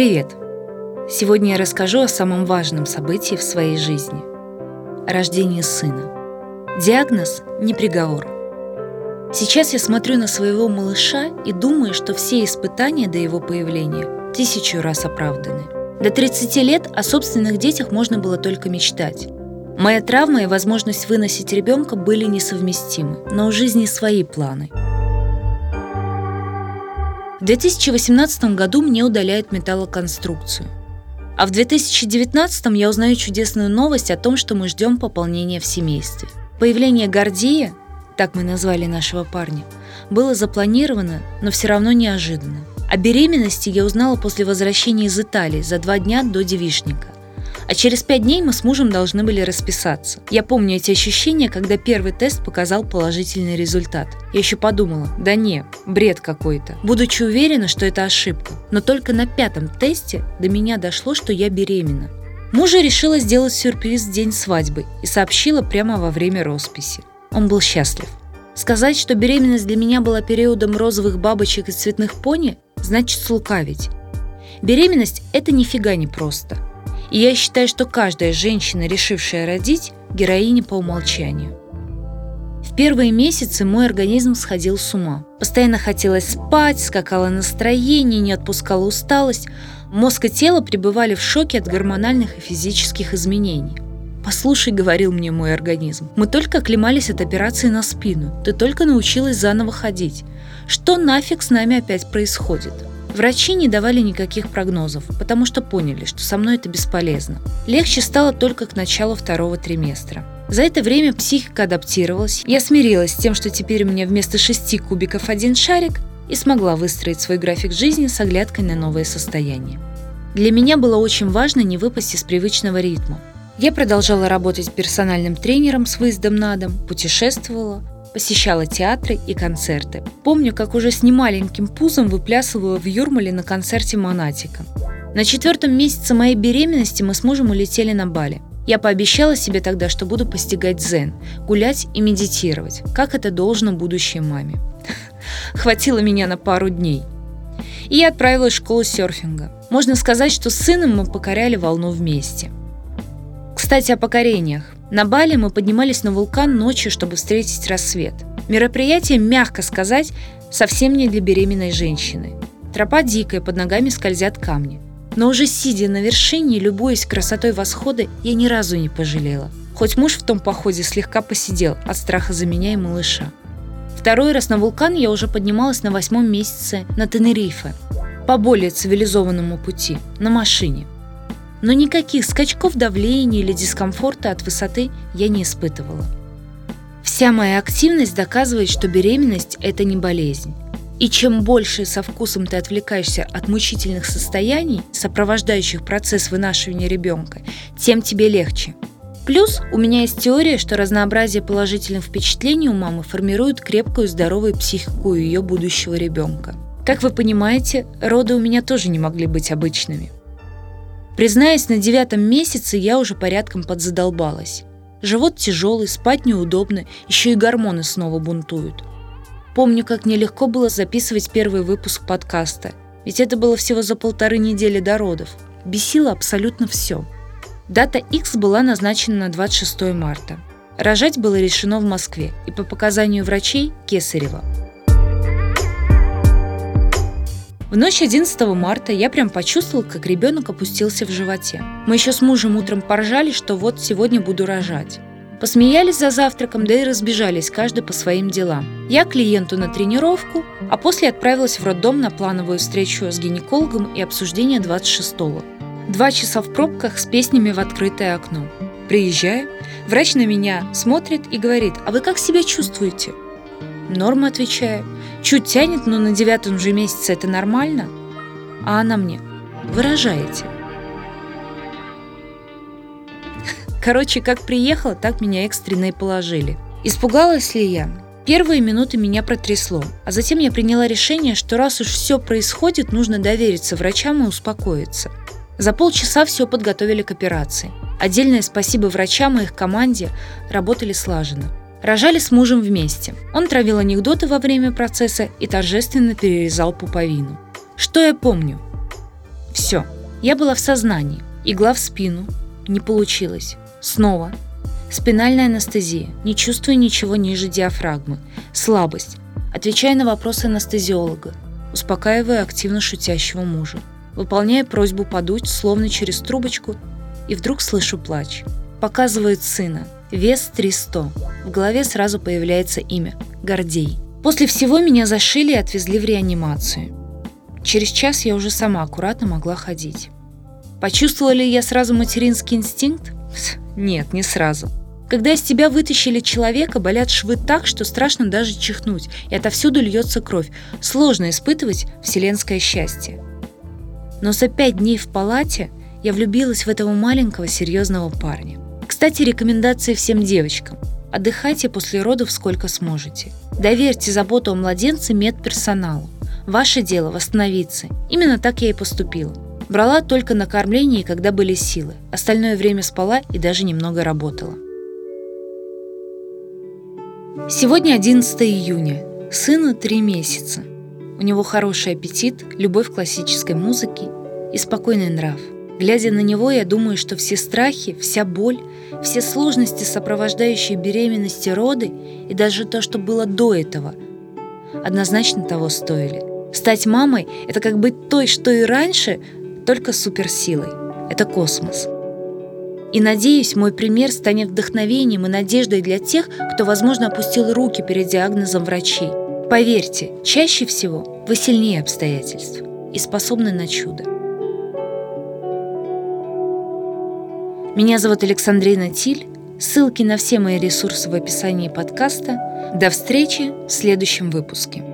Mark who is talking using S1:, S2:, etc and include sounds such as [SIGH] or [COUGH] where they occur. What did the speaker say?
S1: Привет! Сегодня я расскажу о самом важном событии в своей жизни – рождении сына. Диагноз – не приговор. Сейчас я смотрю на своего малыша и думаю, что все испытания до его появления тысячу раз оправданы. До 30 лет о собственных детях можно было только мечтать. Моя травма и возможность выносить ребенка были несовместимы, но у жизни свои планы – в 2018 году мне удаляют металлоконструкцию. А в 2019 я узнаю чудесную новость о том, что мы ждем пополнения в семействе. Появление Гордея, так мы назвали нашего парня, было запланировано, но все равно неожиданно. О беременности я узнала после возвращения из Италии за два дня до девишника. А через пять дней мы с мужем должны были расписаться. Я помню эти ощущения, когда первый тест показал положительный результат. Я еще подумала, да не, бред какой-то. Будучи уверена, что это ошибка. Но только на пятом тесте до меня дошло, что я беременна. Мужа решила сделать сюрприз в день свадьбы и сообщила прямо во время росписи. Он был счастлив. Сказать, что беременность для меня была периодом розовых бабочек и цветных пони, значит слукавить. Беременность – это нифига не просто – и я считаю, что каждая женщина, решившая родить, героиня по умолчанию. В первые месяцы мой организм сходил с ума. Постоянно хотелось спать, скакало настроение, не отпускала усталость. Мозг и тело пребывали в шоке от гормональных и физических изменений. «Послушай», — говорил мне мой организм, — «мы только оклемались от операции на спину. Ты только научилась заново ходить. Что нафиг с нами опять происходит?» Врачи не давали никаких прогнозов, потому что поняли, что со мной это бесполезно. Легче стало только к началу второго триместра. За это время психика адаптировалась, я смирилась с тем, что теперь у меня вместо шести кубиков один шарик, и смогла выстроить свой график жизни с оглядкой на новое состояние. Для меня было очень важно не выпасть из привычного ритма. Я продолжала работать персональным тренером с выездом на дом, путешествовала, посещала театры и концерты. Помню, как уже с немаленьким пузом выплясывала в Юрмале на концерте Монатика. На четвертом месяце моей беременности мы с мужем улетели на Бали. Я пообещала себе тогда, что буду постигать дзен, гулять и медитировать, как это должно будущей маме. [LAUGHS] Хватило меня на пару дней. И я отправилась в школу серфинга. Можно сказать, что с сыном мы покоряли волну вместе. Кстати, о покорениях. На Бали мы поднимались на вулкан ночью, чтобы встретить рассвет. Мероприятие, мягко сказать, совсем не для беременной женщины. Тропа дикая, под ногами скользят камни. Но уже сидя на вершине любуясь красотой восхода, я ни разу не пожалела. Хоть муж в том походе слегка посидел от страха за меня и малыша. Второй раз на вулкан я уже поднималась на восьмом месяце на Тенерифе, по более цивилизованному пути, на машине – но никаких скачков давления или дискомфорта от высоты я не испытывала. Вся моя активность доказывает, что беременность – это не болезнь. И чем больше со вкусом ты отвлекаешься от мучительных состояний, сопровождающих процесс вынашивания ребенка, тем тебе легче. Плюс у меня есть теория, что разнообразие положительных впечатлений у мамы формирует крепкую и здоровую психику ее будущего ребенка. Как вы понимаете, роды у меня тоже не могли быть обычными – Признаюсь, на девятом месяце я уже порядком подзадолбалась. Живот тяжелый, спать неудобно, еще и гормоны снова бунтуют. Помню, как нелегко было записывать первый выпуск подкаста, ведь это было всего за полторы недели до родов. Бесило абсолютно все. Дата X была назначена на 26 марта. Рожать было решено в Москве и по показанию врачей Кесарева – В ночь 11 марта я прям почувствовал, как ребенок опустился в животе. Мы еще с мужем утром поржали, что вот сегодня буду рожать. Посмеялись за завтраком, да и разбежались каждый по своим делам. Я клиенту на тренировку, а после отправилась в роддом на плановую встречу с гинекологом и обсуждение 26-го. Два часа в пробках с песнями в открытое окно. Приезжаю, врач на меня смотрит и говорит, а вы как себя чувствуете? Норма, отвечаю. Чуть тянет, но на девятом же месяце это нормально. А она мне, выражаете. Короче, как приехала, так меня экстренно и положили. Испугалась ли я? Первые минуты меня протрясло, а затем я приняла решение, что раз уж все происходит, нужно довериться врачам и успокоиться. За полчаса все подготовили к операции. Отдельное спасибо врачам и их команде работали слаженно. Рожали с мужем вместе. Он травил анекдоты во время процесса и торжественно перерезал пуповину. Что я помню? Все. Я была в сознании. Игла в спину. Не получилось. Снова. Спинальная анестезия. Не чувствую ничего ниже диафрагмы. Слабость. Отвечаю на вопросы анестезиолога. Успокаиваю активно шутящего мужа. Выполняю просьбу подуть, словно через трубочку, и вдруг слышу плач. Показывают сына. Вес 300. В голове сразу появляется имя – Гордей. После всего меня зашили и отвезли в реанимацию. Через час я уже сама аккуратно могла ходить. Почувствовала ли я сразу материнский инстинкт? Нет, не сразу. Когда из тебя вытащили человека, болят швы так, что страшно даже чихнуть, и отовсюду льется кровь. Сложно испытывать вселенское счастье. Но за пять дней в палате я влюбилась в этого маленького серьезного парня. Кстати, рекомендации всем девочкам. Отдыхайте после родов сколько сможете. Доверьте заботу о младенце медперсоналу. Ваше дело восстановиться. Именно так я и поступила. Брала только на кормление, когда были силы. Остальное время спала и даже немного работала. Сегодня 11 июня. Сыну три месяца. У него хороший аппетит, любовь к классической музыке и спокойный нрав. Глядя на него, я думаю, что все страхи, вся боль, все сложности, сопровождающие беременности, роды и даже то, что было до этого, однозначно того стоили. Стать мамой — это как быть той, что и раньше, только суперсилой. Это космос. И надеюсь, мой пример станет вдохновением и надеждой для тех, кто, возможно, опустил руки перед диагнозом врачей. Поверьте, чаще всего вы сильнее обстоятельств и способны на чудо. Меня зовут Александрина Тиль. Ссылки на все мои ресурсы в описании подкаста. До встречи в следующем выпуске.